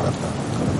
かだったかな